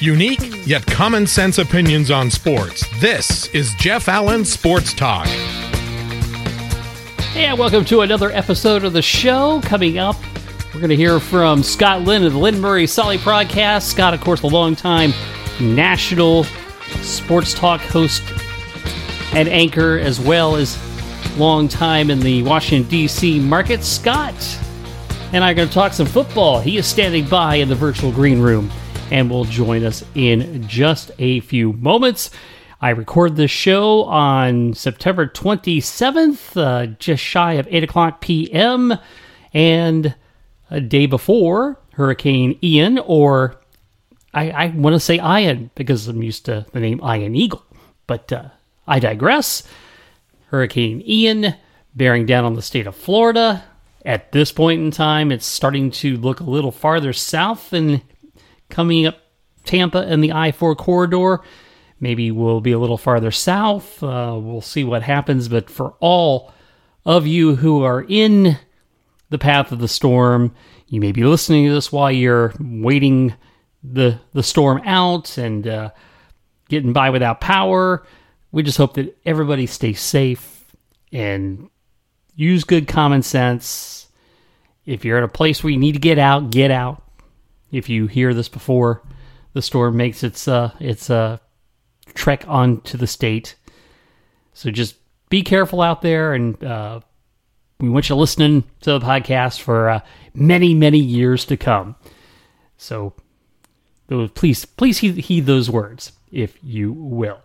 Unique yet common sense opinions on sports. This is Jeff Allen Sports Talk. Hey, and welcome to another episode of the show. Coming up, we're going to hear from Scott Lynn of the Lynn Murray Solly broadcast. Scott, of course, a longtime national sports talk host and anchor, as well as long time in the Washington, D.C. market. Scott and I are going to talk some football. He is standing by in the virtual green room and will join us in just a few moments. I record this show on September 27th, uh, just shy of 8 o'clock p.m. And a day before Hurricane Ian, or I, I want to say Ian because I'm used to the name Ian Eagle, but uh, I digress. Hurricane Ian bearing down on the state of Florida. At this point in time, it's starting to look a little farther south and coming up Tampa and the I 4 corridor. Maybe we'll be a little farther south. Uh, we'll see what happens. But for all of you who are in the path of the storm, you may be listening to this while you're waiting the the storm out and uh, getting by without power. We just hope that everybody stays safe and use good common sense. If you're at a place where you need to get out, get out. If you hear this before the storm makes its uh, its uh, trek onto the state, so just be careful out there, and uh, we want you listening to the podcast for uh, many many years to come. So, please please heed, heed those words if you will.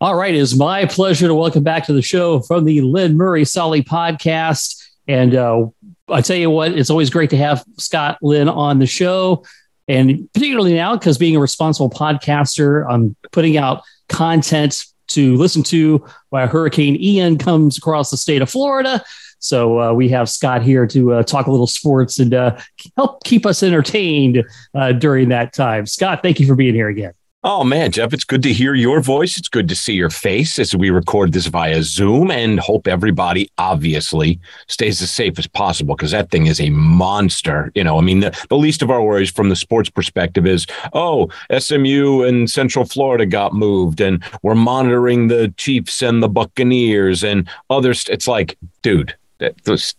All right, it is my pleasure to welcome back to the show from the Lynn Murray Solly podcast. And uh, I tell you what, it's always great to have Scott Lynn on the show. And particularly now, because being a responsible podcaster, I'm putting out content to listen to while Hurricane Ian comes across the state of Florida. So uh, we have Scott here to uh, talk a little sports and uh, help keep us entertained uh, during that time. Scott, thank you for being here again. Oh man, Jeff, it's good to hear your voice. It's good to see your face as we record this via Zoom and hope everybody obviously stays as safe as possible because that thing is a monster. You know, I mean, the, the least of our worries from the sports perspective is, oh, SMU and Central Florida got moved and we're monitoring the Chiefs and the Buccaneers and others. It's like, dude, that, those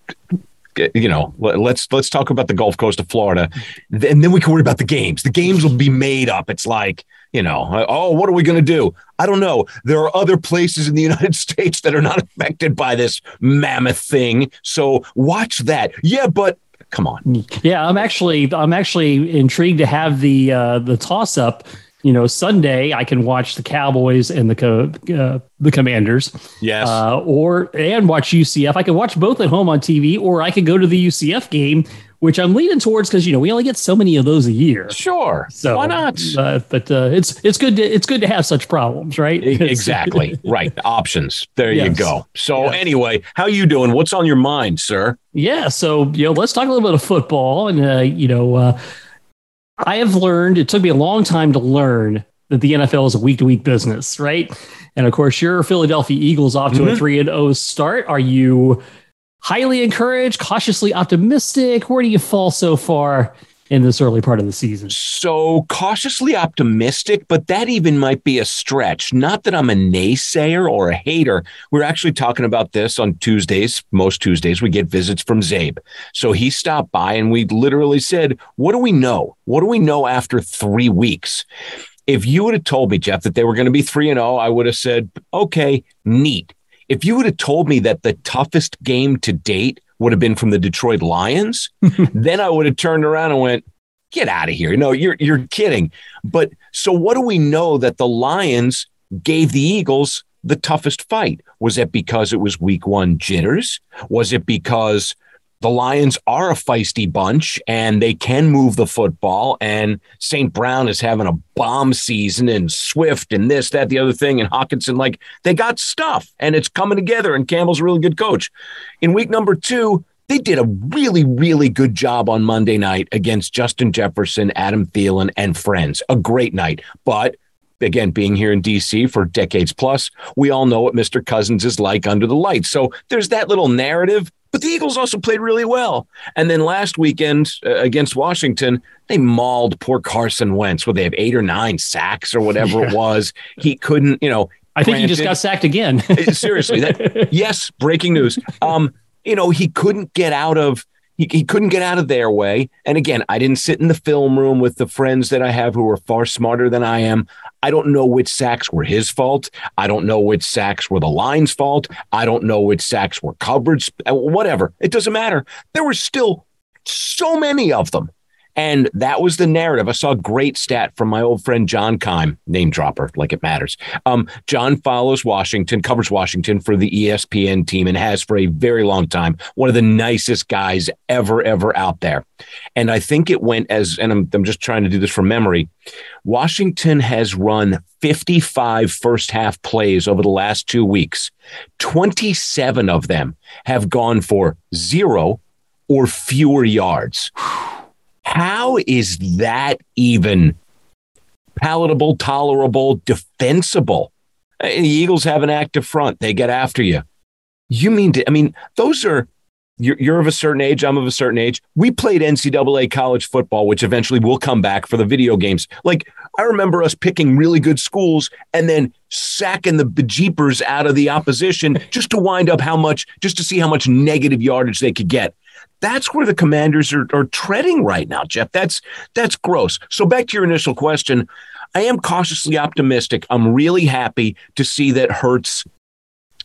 you know, let's let's talk about the Gulf Coast of Florida, and then we can worry about the games. The games will be made up. It's like, you know, oh, what are we going to do? I don't know. There are other places in the United States that are not affected by this mammoth thing. So watch that. Yeah, but come on. Yeah, I'm actually I'm actually intrigued to have the uh, the toss up you know, Sunday I can watch the Cowboys and the co- uh, the Commanders. Yes. Uh, or and watch UCF. I can watch both at home on TV, or I can go to the UCF game, which I'm leaning towards because you know we only get so many of those a year. Sure. So why not? Uh, but uh, it's it's good to it's good to have such problems, right? exactly. right. Options. There yes. you go. So yes. anyway, how you doing? What's on your mind, sir? Yeah. So you know, let's talk a little bit of football, and uh, you know uh, I have learned, it took me a long time to learn that the NFL is a week to week business, right? And of course, your Philadelphia Eagles off to mm-hmm. a 3 and 0 start. Are you highly encouraged, cautiously optimistic? Where do you fall so far in this early part of the season? So cautiously optimistic, but that even might be a stretch. Not that I'm a naysayer or a hater. We're actually talking about this on Tuesdays. Most Tuesdays, we get visits from Zabe. So he stopped by and we literally said, What do we know? What do we know after three weeks? If you would have told me, Jeff, that they were going to be 3 and 0, I would have said, okay, neat. If you would have told me that the toughest game to date would have been from the Detroit Lions, then I would have turned around and went, get out of here. No, you're you're kidding. But so what do we know that the Lions gave the Eagles the toughest fight? Was it because it was week one jitters? Was it because the Lions are a feisty bunch and they can move the football. And St. Brown is having a bomb season and Swift and this, that, the other thing. And Hockenson, like they got stuff and it's coming together. And Campbell's a really good coach. In week number two, they did a really, really good job on Monday night against Justin Jefferson, Adam Thielen, and friends. A great night. But again, being here in DC for decades plus, we all know what Mr. Cousins is like under the lights. So there's that little narrative. But the Eagles also played really well. And then last weekend uh, against Washington, they mauled poor Carson Wentz. Where they have eight or nine sacks or whatever yeah. it was. He couldn't, you know. I think he just got sacked again. seriously, that, yes, breaking news. Um, you know, he couldn't get out of he, he couldn't get out of their way. And again, I didn't sit in the film room with the friends that I have who are far smarter than I am. I don't know which sacks were his fault. I don't know which sacks were the line's fault. I don't know which sacks were coverage, uh, whatever. It doesn't matter. There were still so many of them. And that was the narrative. I saw a great stat from my old friend John Keim, name dropper, like it matters. Um, John follows Washington, covers Washington for the ESPN team, and has for a very long time. One of the nicest guys ever, ever out there. And I think it went as, and I'm, I'm just trying to do this from memory. Washington has run 55 first half plays over the last two weeks. 27 of them have gone for zero or fewer yards. How is that even palatable, tolerable, defensible? The Eagles have an active front. They get after you. You mean, to, I mean, those are, you're, you're of a certain age. I'm of a certain age. We played NCAA college football, which eventually will come back for the video games. Like, I remember us picking really good schools and then sacking the bejeepers out of the opposition just to wind up how much, just to see how much negative yardage they could get. That's where the commanders are, are treading right now, Jeff. That's that's gross. So back to your initial question. I am cautiously optimistic. I'm really happy to see that Hurts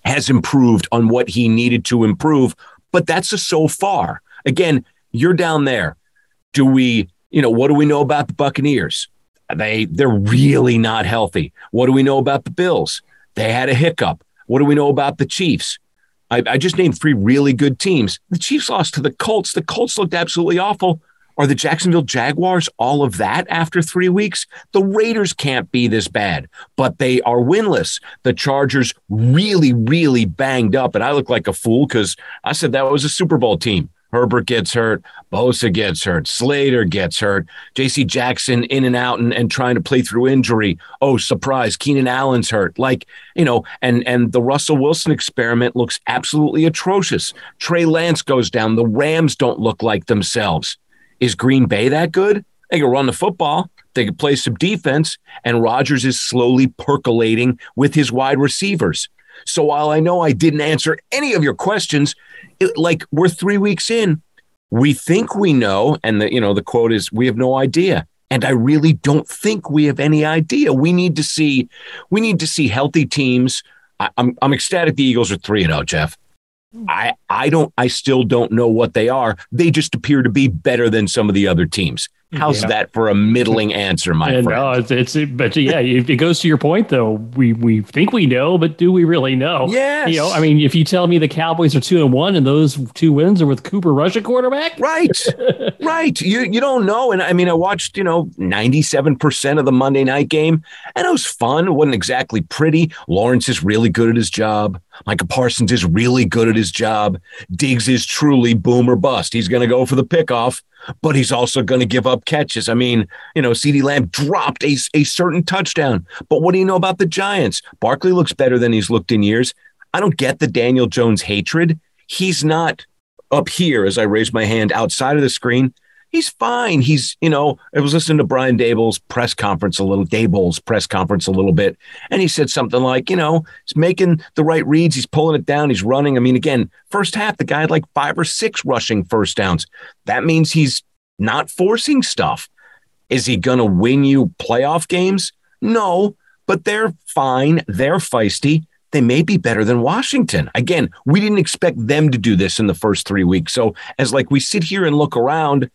has improved on what he needed to improve, but that's a so far. Again, you're down there. Do we, you know, what do we know about the Buccaneers? They they're really not healthy. What do we know about the Bills? They had a hiccup. What do we know about the Chiefs? I, I, just named three really good teams. The Chiefs lost to the Colts. The Colts looked absolutely awful. Are the Jacksonville Jaguars all of that after three weeks? The Raiders can't be this bad, but they are winless. The Chargers really, really banged up. And I look like a fool because I said that was a Super Bowl team. Herbert gets hurt, Bosa gets hurt, Slater gets hurt, J.C. Jackson in and out and, and trying to play through injury. Oh, surprise, Keenan Allen's hurt. Like, you know, and and the Russell Wilson experiment looks absolutely atrocious. Trey Lance goes down. The Rams don't look like themselves. Is Green Bay that good? They can run the football. They can play some defense, and Rodgers is slowly percolating with his wide receivers. So while I know I didn't answer any of your questions, it, like we're three weeks in, we think we know, and the you know the quote is, "We have no idea." And I really don't think we have any idea. We need to see, we need to see healthy teams. I, I'm I'm ecstatic the Eagles are three and zero, oh, Jeff. I I don't I still don't know what they are. They just appear to be better than some of the other teams. How's yeah. that for a middling answer, my and, friend? No, it's, it's but yeah, it goes to your point though. We we think we know, but do we really know? Yes. You know, I mean, if you tell me the Cowboys are two and one, and those two wins are with Cooper Rush at quarterback, right, right. You you don't know. And I mean, I watched you know ninety seven percent of the Monday night game, and it was fun. It wasn't exactly pretty. Lawrence is really good at his job. Micah Parsons is really good at his job. Diggs is truly boom or bust. He's going to go for the pickoff but he's also going to give up catches. I mean, you know, CeeDee Lamb dropped a, a certain touchdown. But what do you know about the Giants? Barkley looks better than he's looked in years. I don't get the Daniel Jones hatred. He's not up here as I raise my hand outside of the screen. He's fine. He's, you know, I was listening to Brian Daboll's press conference a little, Daboll's press conference a little bit, and he said something like, you know, he's making the right reads, he's pulling it down, he's running. I mean, again, first half, the guy had like five or six rushing first downs. That means he's not forcing stuff. Is he going to win you playoff games? No, but they're fine. They're feisty. They may be better than Washington. Again, we didn't expect them to do this in the first three weeks. So as like we sit here and look around,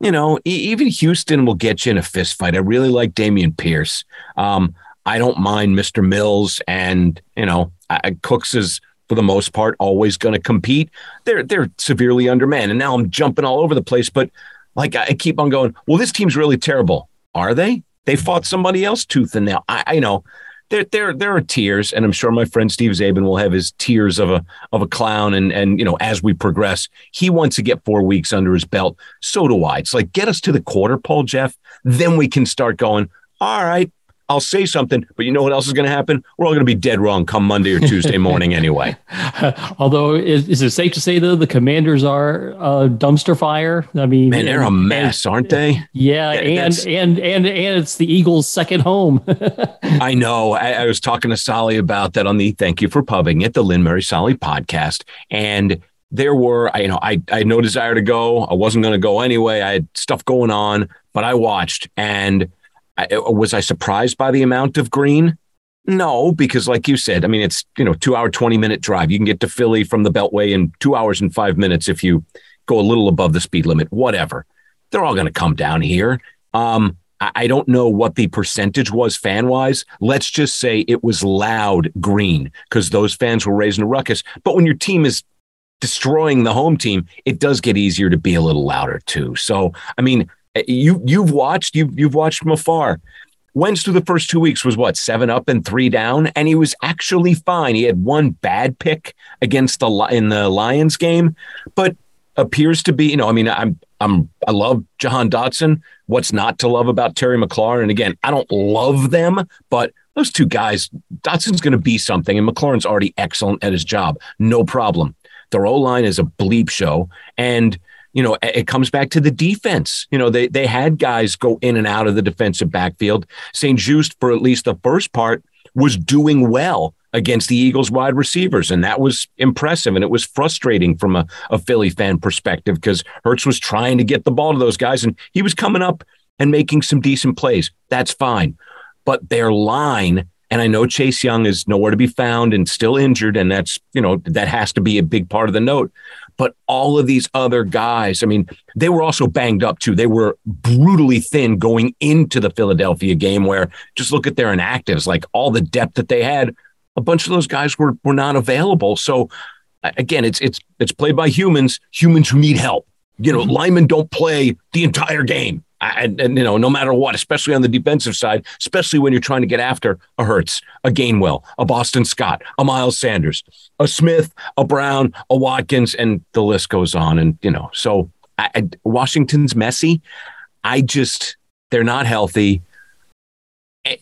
you know, even Houston will get you in a fist fight. I really like Dameon Pierce. Um, I don't mind Mr. Mills, and you know, I, Cooks is for the most part always going to compete. They're they're severely undermanned, and now I'm jumping all over the place. But like I keep on going, well, this team's really terrible. Are they? They fought somebody else tooth and nail. I, I know there there there are tears, and I'm sure my friend Steve Zabin will have his tears of a of a clown. And and you know, as we progress, he wants to get four weeks under his belt. So do I. It's like get us to the quarter pole, Jeff. Then we can start going. All right, I'll say something, but you know what else is going to happen? We're all going to be dead wrong come Monday or Tuesday morning anyway. Although, is, is, it safe to say though the Commanders are a dumpster fire? I mean, man, they're a mess, and, aren't they? Yeah, and and and and it's the Eagles' second home. I know. I, I, was talking to Solly about that on the Thank You for Pubbing it, the Lynn Murray Solly podcast, and there were, you know, I, I had no desire to go. I wasn't going to go anyway. I had stuff going on, but I watched. And I, was I surprised by the amount of green? No, because like you said, I mean, it's, you know, two hour, 20 minute drive. You can get to Philly from the Beltway in two hours and five minutes if you go a little above the speed limit, whatever. They're all going to come down here. Um, I don't know what the percentage was fan wise. Let's just say it was loud green because those fans were raising a ruckus. But when your team is destroying the home team, it does get easier to be a little louder too. So, I mean, you you've watched you've you've watched from afar. Wentz through the first two weeks was what seven up and three down, and he was actually fine. He had one bad pick against the in the Lions game, but appears to be you know I mean I'm I'm I love Jahan Dotson. What's not to love about Terry McLaurin? And again, I don't love them, but those two guys, Dotson's going to be something, and McLaurin's already excellent at his job, no problem. Their O line is a bleep show. And, you know, it comes back to the defense. You know, they, they had guys go in and out of the defensive backfield. St-Juste for at least the first part, was doing well against the Eagles wide receivers. And that was impressive. And it was frustrating from a, a Philly fan perspective because Hurts was trying to get the ball to those guys and he was coming up and making some decent plays. That's fine. But their line and I know Chase Young is nowhere to be found and still injured. And that's, you know, that has to be a big part of the note. But all of these other guys, I mean, they were also banged up too. They were brutally thin going into the Philadelphia game, where just look at their inactives, like all the depth that they had. A bunch of those guys were were not available. So again, it's it's it's played by humans, humans who need help. You know, mm-hmm. linemen don't play the entire game and, and, you know, no matter what, especially on the defensive side, especially when you're trying to get after a Hurts, a Gainwell, a Boston Scott, a Miles Sanders, a Smith, a Brown, a Watkins, and the list goes on. And you know, so I, I, Washington's messy. I just they're not healthy,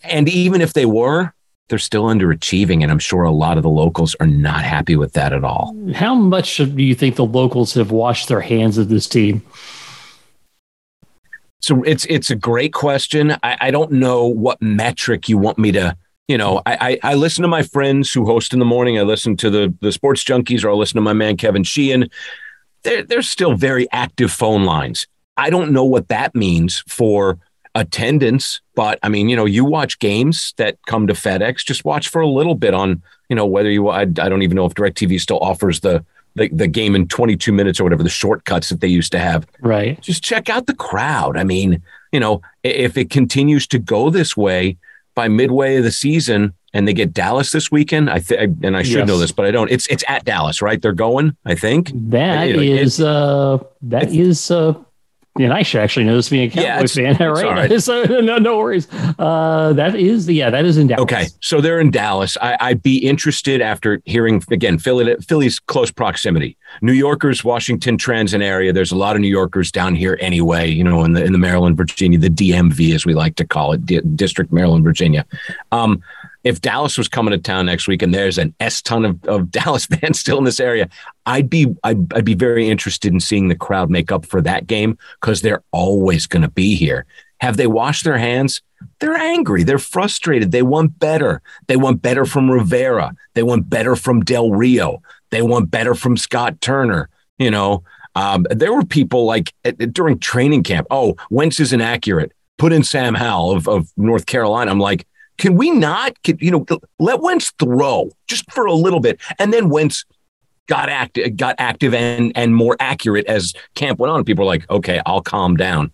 and even if they were, they're still underachieving, and I'm sure a lot of the locals are not happy with that at all. How much do you think the locals have washed their hands of this team? So it's it's a great question. I, I don't know what metric you want me to. You know, I, I, I listen to my friends who host in the morning. I listen to the the sports junkies, or I listen to my man Kevin Sheehan. There, there's still very active phone lines. I don't know what that means for attendance, but I mean, you know, you watch games that come to FedEx. Just watch for a little bit on, you know, whether you. I, I don't even know if Directv still offers the the, the game in 22 minutes or whatever, the shortcuts that they used to have. Right. Just check out the crowd. I mean, you know, if it continues to go this way by midway of the season and they get Dallas this weekend, I think, and I should yes. know this, but I don't. It's it's at Dallas, right? They're going. I think that you know, is uh that is uh and I should actually know this being a Cowboys yeah, fan, right? right. so no, no worries. Uh, that is, yeah, that is in Dallas. Okay, so they're in Dallas. I, would be interested after hearing again Philly, Philly's close proximity. New Yorkers, Washington, Transit area. There's a lot of New Yorkers down here anyway. You know, in the in the Maryland, Virginia, the DMV as we like to call it, D- District Maryland, Virginia. Um, if Dallas was coming to town next week and there's an S ton of, of Dallas fans still in this area, I'd be I'd, I'd be very interested in seeing the crowd make up for that game because they're always going to be here. Have they washed their hands? They're angry. They're frustrated. They want better. They want better from Rivera. They want better from Del Rio. They want better from Scott Turner. You know, um, there were people like during training camp. Oh, Wentz is inaccurate. Put in Sam Howell of, of North Carolina. I'm like, can we not, can, you know, let Wentz throw just for a little bit, and then Wentz got active, got active and and more accurate as camp went on. People were like, okay, I'll calm down.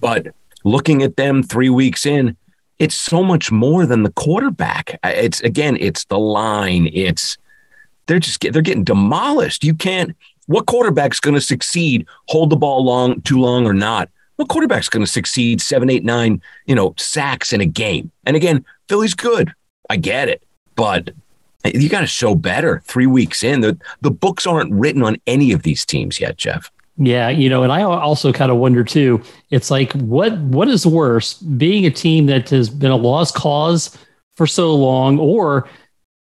But looking at them three weeks in, it's so much more than the quarterback. It's again, it's the line. It's they're just they're getting demolished. You can't. What quarterback's going to succeed? Hold the ball long, too long, or not? What quarterback's going to succeed? Seven, eight, nine, you know, sacks in a game. And again, Philly's good. I get it, but you got to show better three weeks in. The, the books aren't written on any of these teams yet, Jeff. Yeah, you know, and I also kind of wonder too. It's like what what is worse, being a team that has been a lost cause for so long, or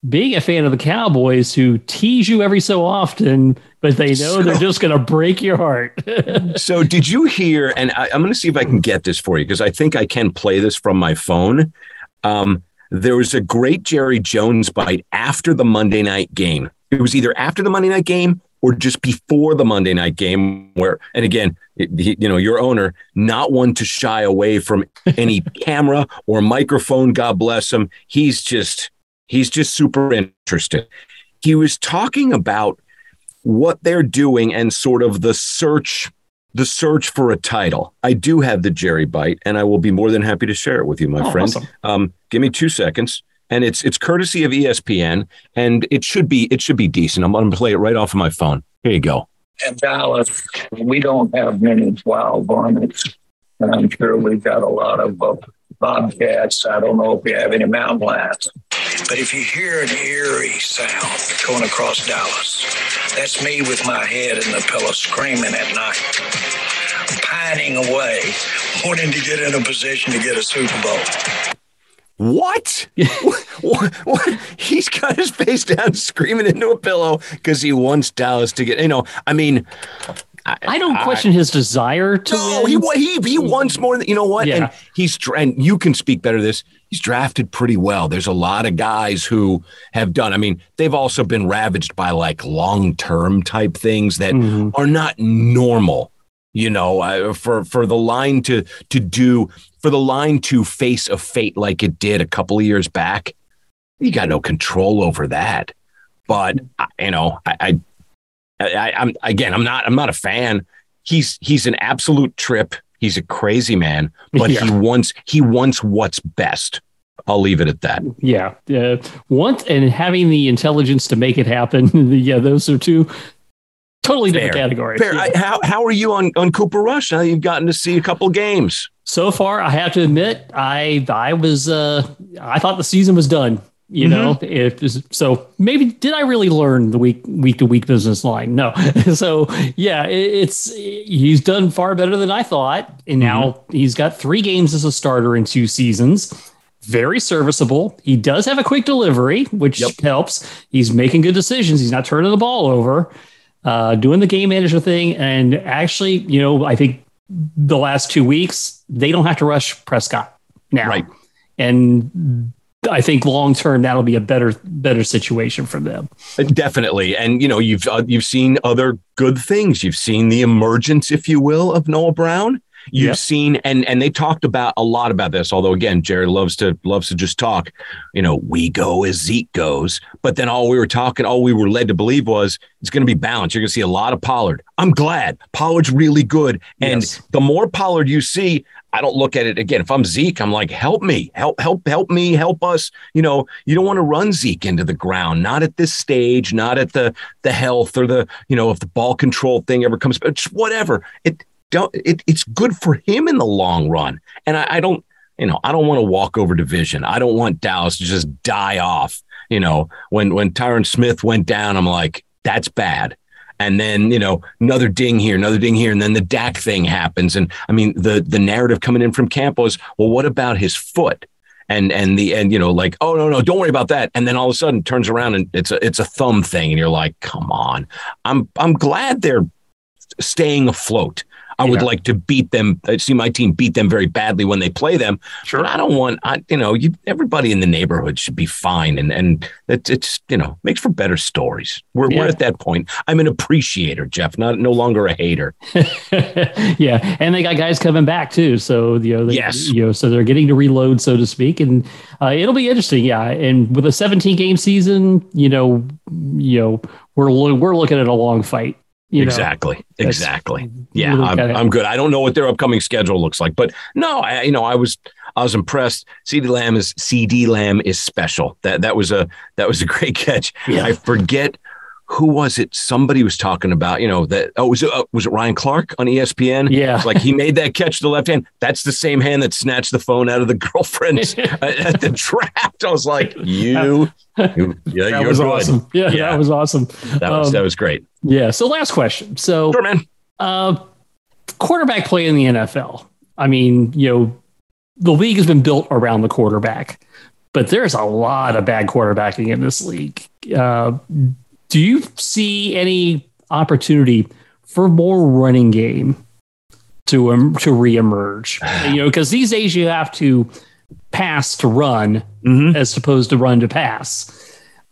being a fan of the Cowboys who tease you every so often, but they know so, they're just going to break your heart. so, did you hear? And I, am going to see if I can get this for you because I think I can play this from my phone. Um, there was a great Jerry Jones bite after the Monday night game. It was either after the Monday night game or just before the Monday night game, where, and again, he, you know, your owner, not one to shy away from any camera or microphone. God bless him. He's just, he's just super interested. He was talking about what they're doing and sort of the search the search for a title. I do have the Jerry bite, and I will be more than happy to share it with you, my oh, friend. Awesome. Um, give me two seconds, and it's it's courtesy of ESPN, and it should be it should be decent. I'm going to play it right off of my phone. Here you go. In Dallas, we don't have many wild varmints, and I'm sure we've got a lot of uh, bobcats. I don't know if we have any mountain lions. But if you hear an eerie sound going across Dallas, that's me with my head in the pillow screaming at night, pining away, wanting to get in a position to get a Super Bowl. What? what, what? He's got his face down, screaming into a pillow because he wants Dallas to get. You know, I mean, I, I don't question I, his desire to. No, win. he he he wants more than you know what, yeah. and he's and you can speak better this. He's drafted pretty well. There's a lot of guys who have done. I mean, they've also been ravaged by like long term type things that mm-hmm. are not normal. You know, uh, for for the line to to do for the line to face a fate like it did a couple of years back, you got no control over that. But you know, I, I I, am again, I'm not, I'm not a fan. He's he's an absolute trip. He's a crazy man, but yeah. he wants he wants what's best. I'll leave it at that. Yeah, uh, want and having the intelligence to make it happen. yeah, those are two totally different Fair. categories. Fair. Yeah. I, how how are you on on Cooper Rush? Now you've gotten to see a couple games. So far, I have to admit, I I was uh, I thought the season was done you mm-hmm. know if so maybe did i really learn the week week to week business line? No. So yeah it's he's done far better than i thought and now mm-hmm. he's got three games as a starter in two seasons. Very serviceable. He does have a quick delivery which yep. helps. He's making good decisions. He's not turning the ball over uh, doing the game manager thing. And actually you know i think the last two weeks they don't have to rush prescott now. Right. And I think long term that'll be a better better situation for them. Definitely, and you know you've uh, you've seen other good things. You've seen the emergence, if you will, of Noah Brown. You've yep. seen and and they talked about a lot about this. Although again, Jerry loves to loves to just talk. You know, we go as Zeke goes, but then all we were talking, all we were led to believe was it's going to be balanced. You're going to see a lot of Pollard. I'm glad Pollard's really good, and yes. the more Pollard you see, I don't look at it again. If I'm Zeke, I'm like, help me, help, help, help me, help us. You know, you don't want to run Zeke into the ground, not at this stage, not at the the health or the, you know, if the ball control thing ever comes, but whatever. It don't it, it's good for him in the long run. And I, I don't, you know, I don't want to walk over division. I don't want Dallas to just die off. You know, when when Tyron Smith went down, I'm like, that's bad and then you know another ding here, another ding here, and then the Dak thing happens. And I mean, the the narrative coming in from camp was, well, what about his foot? And and the and you know like oh no no don't worry about that and then all of a sudden turns around and it's a it's a thumb thing and you're like come on I'm I'm glad they're staying afloat I would like to beat them. See my team beat them very badly when they play them. Sure. I don't want, I, you know, you, everybody in the neighborhood should be fine. And, and it, it's, you know, makes for better stories. We're, yeah. we're at that point. I'm an appreciator, Jeff, not no longer a hater. yeah. And they got guys coming back too. So, you know, they, yes. you know, so they're getting to reload, so to speak. And uh, it'll be interesting. Yeah. And with a 17 game season, you know, you know, we're, we're looking at a long fight you exactly. Know, exactly. Yeah, I'm, I'm good. I don't know what their upcoming schedule looks like, but no, I, you know, I was, I was impressed. CeeDee Lamb is CeeDee Lamb is special. That that was a that was a great catch. Yeah. I forget who was it? Somebody was talking about, you know, that oh, was it uh, was it Ryan Clark on ESPN? Yeah, like he made that catch to the left hand. That's the same hand that snatched the phone out of the girlfriend at the draft. I was like, you, you yeah, that was good. awesome. Yeah, yeah, that was awesome. That was um, that was great. Yeah. So last question. So sure, man. Uh, quarterback play in the NFL. I mean, you know, the league has been built around the quarterback, but there's a lot of bad quarterbacking in this league. Uh, do you see any opportunity for more running game to um, to reemerge? you know, because these days you have to pass to run mm-hmm. as opposed to run to pass.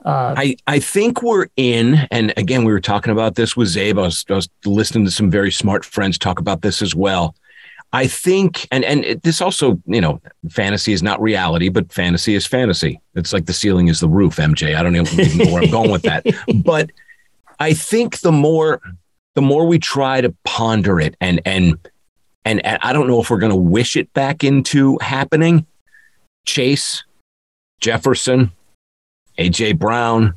Uh, I, I think we're in, and again, we were talking about this with Zabe. I was, I was listening to some very smart friends talk about this as well. I think, and and it, this also, you know, fantasy is not reality, but fantasy is fantasy. It's like the ceiling is the roof, MJ. I don't even know where I'm going with that, but I think the more the more we try to ponder it, and and and, and I don't know if we're going to wish it back into happening. Chase, Jefferson, AJ Brown,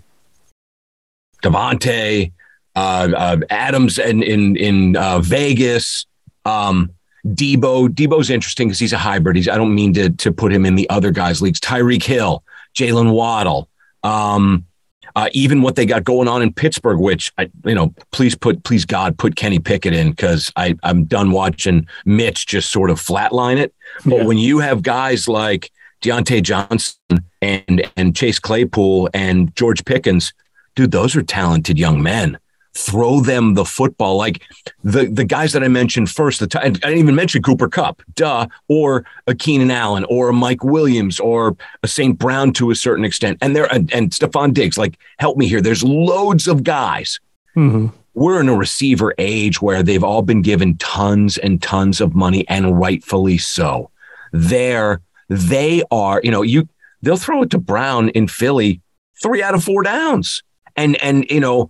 Davante, uh, uh, Adams, in in in uh, Vegas. Um, Deebo, Deebo's interesting because he's a hybrid. He's, I don't mean to to put him in the other guys' leagues. Tyreek Hill, Jalen Waddle, um, uh, even what they got going on in Pittsburgh, which I, you know, please put, please God, put Kenny Pickett in because I I'm done watching Mitch just sort of flatline it. But yeah. when you have guys like Diontae Johnson and and Chase Claypool and George Pickens, dude, those are talented young men. Throw them the football, like the the guys that I mentioned first. The t- I didn't even mention Cooper Kupp, duh, or a Keenan Allen, or a Mike Williams, or a St. Brown to a certain extent, and there and, and Stefon Diggs. Like, help me here. There's loads of guys. Mm-hmm we're in a receiver age where they've all been given tons and tons of money and rightfully so. They're they are, you know, you they'll throw it to Brown in Philly three out of four downs. And and you know,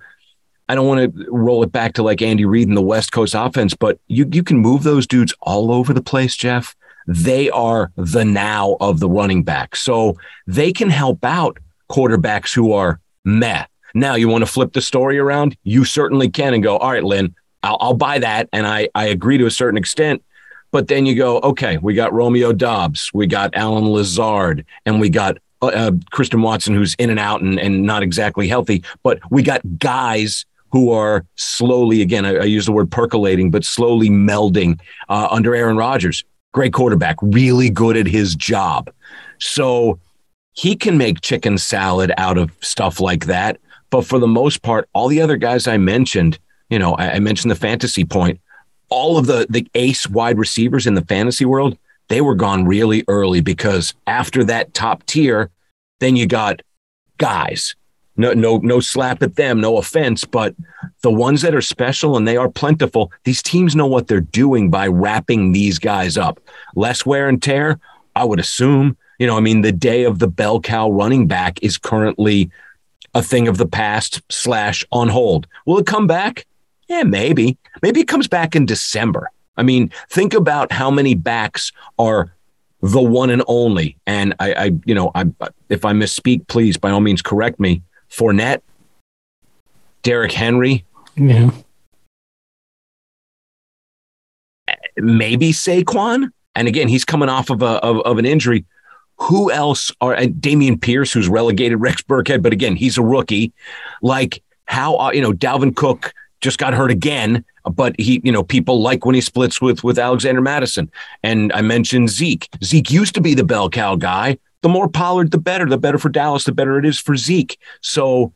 I don't want to roll it back to like Andy Reid and the West Coast offense, but you you can move those dudes all over the place, Jeff. They are the now of the running back. So they can help out quarterbacks who are meh. Now you want to flip the story around? You certainly can and go, all right, Lynn, I'll, I'll buy that. And I, I agree to a certain extent. But then you go, okay, we got Romeo Doubs, we got Allen Lazard, and we got uh, uh, Christian Watson, who's in and out and, and not exactly healthy. But we got guys who are slowly, again, I, I use the word percolating, but slowly melding uh, under Aaron Rodgers. Great quarterback, really good at his job. So he can make chicken salad out of stuff like that. But for the most part, all the other guys I mentioned, you know, I, I mentioned the fantasy point all of the the ace wide receivers in the fantasy world, they were gone really early because after that top tier, then you got guys. No, no, no slap at them, no offense, but the ones that are special and they are plentiful, these teams know what they're doing by wrapping these guys up. Less wear and tear, I would assume. You know, I mean, the day of the bell cow running back is currently a thing of the past slash on hold. Will it come back? Yeah, maybe. Maybe it comes back in December. I mean, think about how many backs are the one and only. And I, I you know, I, if I misspeak, please by all means correct me. Fournette, Derrick Henry, yeah, maybe Saquon. And again, he's coming off of a of, of an injury. Who else are Dameon Pierce, who's relegated Rex Burkhead, but again, he's a rookie. Like how uh, you know Dalvin Cook just got hurt again, but he, you know, people like when he splits with with Alexander Mattison. And I mentioned Zeke. Zeke used to be the bell cow guy. The more Pollard, the better. The better for Dallas, the better it is for Zeke. So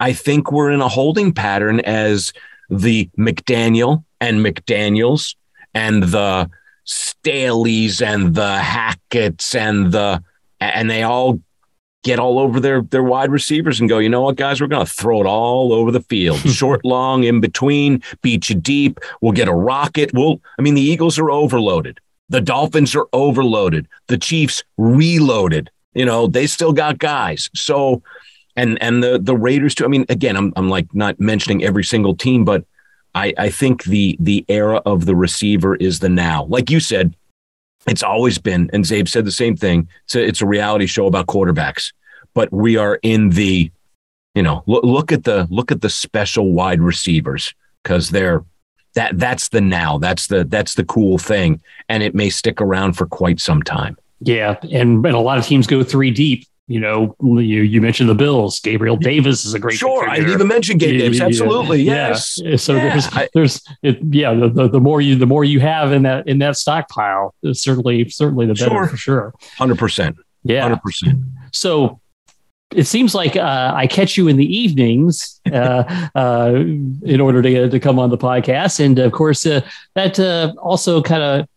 I think we're in a holding pattern as the McDaniel and McDaniels and the Staleys and the Hackett's and the and they all get all over their their wide receivers and go, you know what, guys, we're going to throw it all over the field, short, long, in between, beat you deep. We'll get a rocket. We'll, I mean, the Eagles are overloaded. The Dolphins are overloaded. The Chiefs reloaded. You know, they still got guys. So, and and the the Raiders too. I mean, again, I'm I'm like not mentioning every single team, but I I think the the era of the receiver is the now. Like you said, it's always been, and Zabe said the same thing. It's a, it's a reality show about quarterbacks, but we are in the, you know, look, look at the look at the special wide receivers because they're that that's the now. That's the that's the cool thing, and it may stick around for quite some time. Yeah, and and a lot of teams go three deep you know, you, you mentioned the Bills. Gabriel Davis is a great. Sure, I even mentioned Gabe Davis. Absolutely, yeah. yes. Yeah. So yeah. there's there's it, yeah. The, the, the, more you the more you have in that in that stockpile, certainly certainly the better sure. for sure. Hundred percent. Yeah, hundred percent. So it seems like uh, I catch you in the evenings uh, uh, in order to to come on the podcast, and of course uh, that uh, also kind of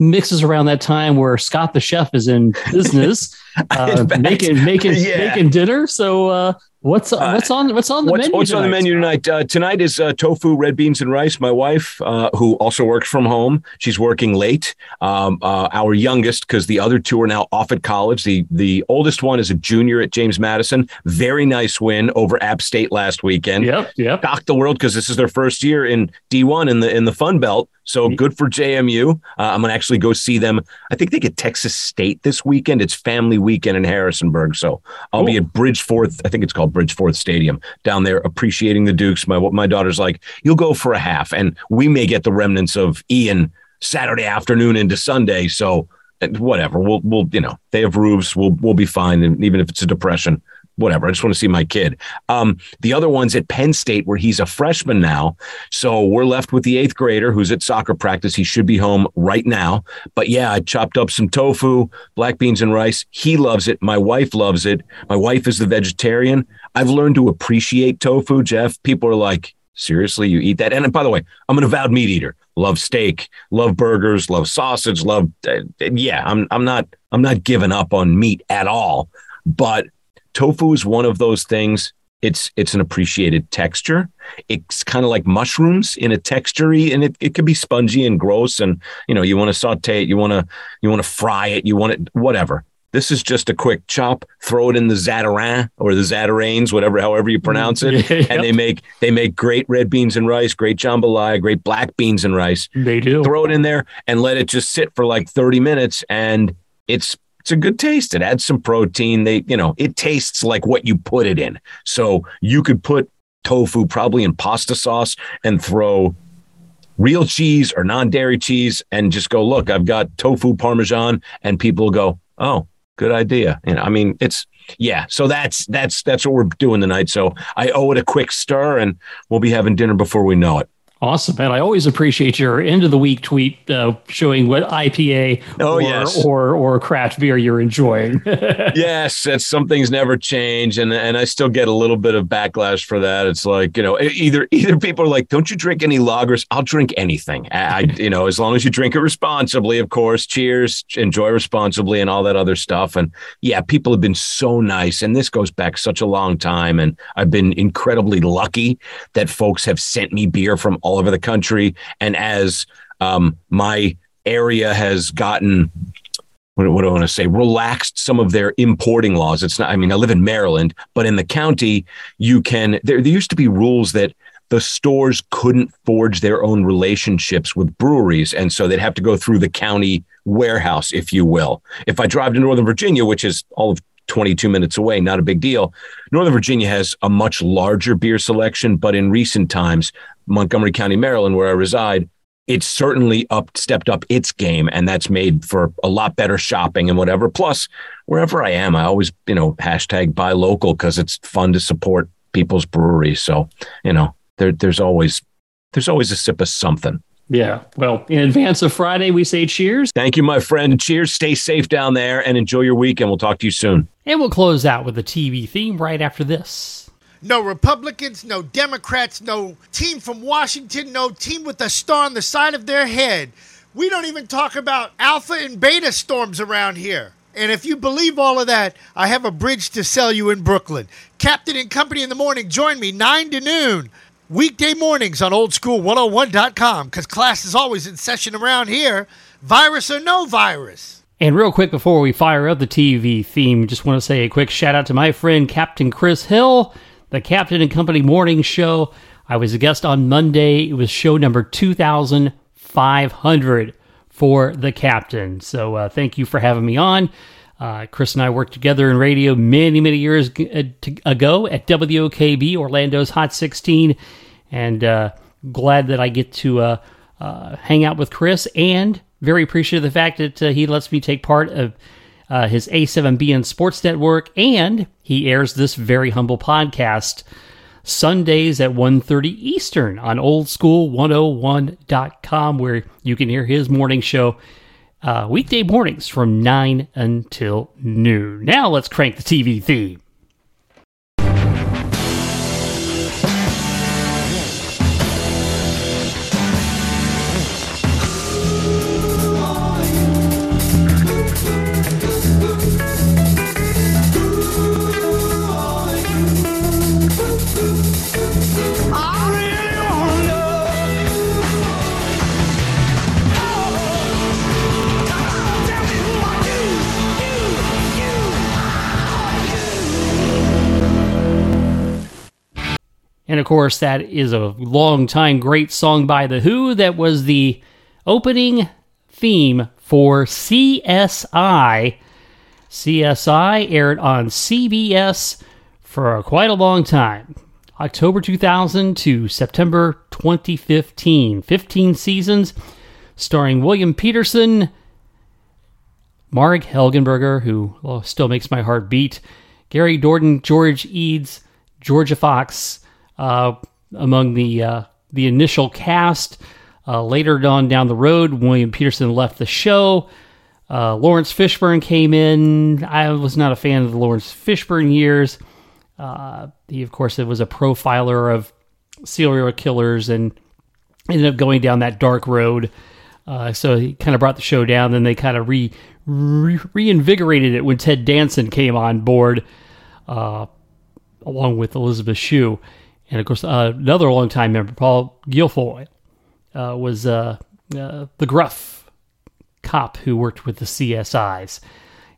mixes around that time where Scott the chef is in business, uh, making making yeah. making dinner. So uh, what's uh, what's on what's on the what's, menu? What's tonight? on the menu tonight? Uh, tonight is uh, tofu, red beans, and rice. My wife, uh, who also works from home, she's working late. Um, our youngest, because the other two are now off at college. The the oldest one is a junior at James Madison. Very nice win over App State last weekend. Yep, yep. Shocked the world because this is their first year in D1 in the in the Fun Belt. So good for JMU. Uh, I'm gonna actually go see them. I think they get Texas State this weekend. It's family weekend in Harrisonburg, so I'll be at Bridgeforth. I think it's called Bridgeforth Stadium down there, appreciating the Dukes. My my daughter's like, you'll go for a half, and we may get the remnants of Ian Saturday afternoon into Sunday. So whatever, we'll we'll you know they have roofs. We'll we'll be fine, and even if it's a depression, whatever. I just want to see my kid. Um, the other one's at Penn State, where he's a freshman now. So we're left with the eighth grader who's at soccer practice. He should be home right now. But yeah, I chopped up some tofu, black beans, and rice. He loves it. My wife loves it. My wife is the vegetarian. I've learned to appreciate tofu, Jeff. People are like, seriously, you eat that? And by the way, I'm an avowed meat eater. Love steak, love burgers, love sausage, love uh, yeah, I'm I'm not I'm not giving up on meat at all. But tofu is one of those things. It's it's an appreciated texture. It's kind of like mushrooms in a textury and it, it could be spongy and gross and you know you want to saute it you want to you want to fry it you want it whatever. This is just a quick chop throw it in the zatarin or the zatarains whatever however you pronounce it yep. and they make they make great red beans and rice great jambalaya great black beans and rice. They do. Throw it in there and let it just sit for like 30 minutes and it's it's a good taste. It adds some protein. They, you know, it tastes like what you put it in. So you could put tofu probably in pasta sauce and throw real cheese or non-dairy cheese and just go, look, I've got tofu parmesan, and people go, oh, good idea. And I mean, it's yeah. So that's that's that's what we're doing tonight. So I owe it a quick stir, and we'll be having dinner before we know it. Awesome, man! I always appreciate your end of the week tweet uh, showing what IPA oh, or, yes. or or craft beer you're enjoying. yes, that's some things never change, and and I still get a little bit of backlash for that. It's like you know, either either people are like, "Don't you drink any lagers?" I'll drink anything. I you know, as long as you drink it responsibly, of course. Cheers, enjoy responsibly, and all that other stuff. And yeah, people have been so nice, and this goes back such a long time, and I've been incredibly lucky that folks have sent me beer from all all over the country. And as um, my area has gotten what, what do I want to say? Relaxed some of their importing laws. It's not. I mean, I live in Maryland, but in the county, you can. There, there used to be rules that the stores couldn't forge their own relationships with breweries, and so they'd have to go through the county warehouse, if you will. If I drive to Northern Virginia, which is all of 22 minutes away, not a big deal. Northern Virginia has a much larger beer selection, but in recent times, Montgomery County, Maryland, where I reside, it's certainly up stepped up its game and that's made for a lot better shopping and whatever. Plus wherever i am i always you know hashtag buy local because it's fun to support people's breweries. So you know there, there's always there's always a sip of something. Yeah. Well in advance of friday we say cheers. Thank you my friend. Cheers. Stay safe down there and enjoy your weekend we'll talk to you soon. And we'll close out with the tv theme right after this no Republicans, no Democrats, no team from Washington, no team with a star on the side of their head. We don't even talk about alpha and beta storms around here. And if you believe all of that, I have a bridge to sell you in Brooklyn. Captain and Company in the morning, join me 9 to noon. Weekday mornings on oldschool101.com because class is always in session around here, virus or no virus. And real quick before we fire up the TV theme, just want to say a quick shout out to my friend Captain Chris Hill the Captain and Company Morning Show. I was a guest on Monday. It was show number 2500 for the Captain. So uh, thank you for having me on. Uh, Chris and I worked together in radio many, many years uh, ago at WOKB, Orlando's Hot 16. And uh, glad that I get to uh, uh, hang out with Chris and very appreciative of the fact that he lets me take part of uh, his A7BN Sports Network, and he airs this very humble podcast Sundays at 1.30 Eastern on oldschool101.com, where you can hear his morning show uh, weekday mornings from 9 until noon. Now let's crank the TV theme. And of course, that is a long time great song by The Who that was the opening theme for CSI. CSI aired on CBS for quite a long time. October 2000 to September 2015. 15 seasons starring William Petersen, Marg Helgenberger, who still makes my heart beat, Gary Dourdan, George Eads, Jorja Fox, among the uh, the initial cast. Uh, later on down the road, William Petersen left the show. Uh, Laurence Fishburne came in. I was not a fan of the Laurence Fishburne years. Uh, he, of course, was a profiler of serial killers and ended up going down that dark road. Uh, so he kind of brought the show down. Then they kind of re, re, reinvigorated it when Ted Danson came on board, uh, along with Elizabeth Shue. And of course, uh, another longtime member, Paul Guilfoyle, uh, was uh, uh, the gruff cop who worked with the CSIs.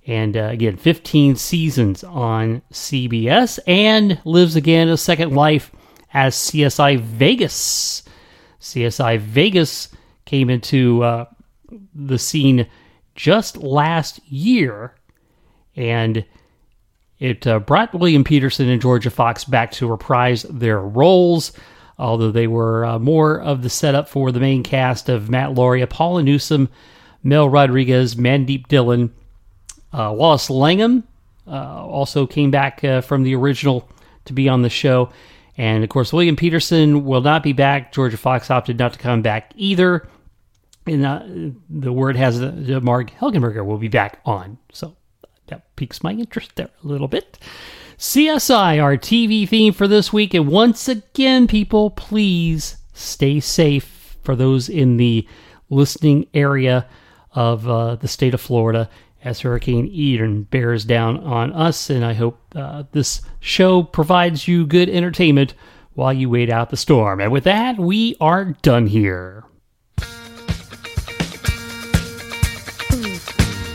And uh, again, 15 seasons on CBS and lives again a second life as CSI Vegas. CSI Vegas came into uh, the scene just last year. And it uh, brought William Petersen and Jorja Fox back to reprise their roles, although they were uh, more of the setup for the main cast of Matt Lauria, Paula Newsome, Mel Rodriguez, Mandeep Dhillon, uh, Wallace Langham uh, also came back uh, from the original to be on the show. And of course, William Petersen will not be back. Jorja Fox opted not to come back either. And uh, the word has uh, Marg Helgenberger will be back on. So that piques my interest there a little bit. CSI, our TV theme for this week. And once again, people, please stay safe for those in the listening area of uh, the state of Florida as Hurricane Ian bears down on us. And I hope uh, this show provides you good entertainment while you wait out the storm. And with that, we are done here.